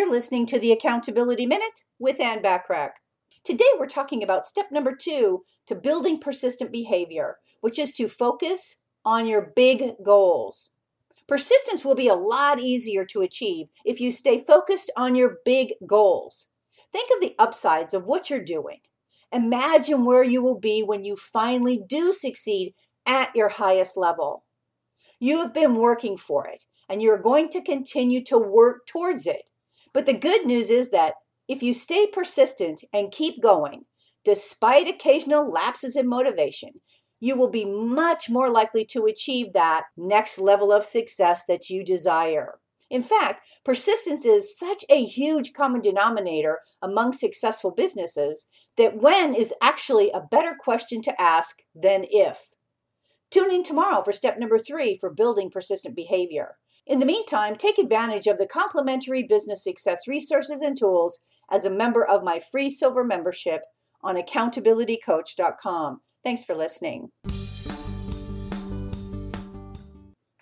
You're listening to the Accountability Minute with Ann Bachrach. Today we're talking about step number two to building persistent behavior, which is to focus on your big goals. Persistence will be a lot easier to achieve if you stay focused on your big goals. Think of the upsides of what you're doing. Imagine where you will be when you finally do succeed at your highest level. You have been working for it and you're going to continue to work towards it. But the good news is that if you stay persistent and keep going, despite occasional lapses in motivation, you will be much more likely to achieve that next level of success that you desire. In fact, persistence is such a huge common denominator among successful businesses that when is actually a better question to ask than if. Tune in tomorrow for step number three for building persistent behavior. In the meantime, take advantage of the complimentary business success resources and tools as a member of my free silver membership on accountabilitycoach.com. Thanks for listening.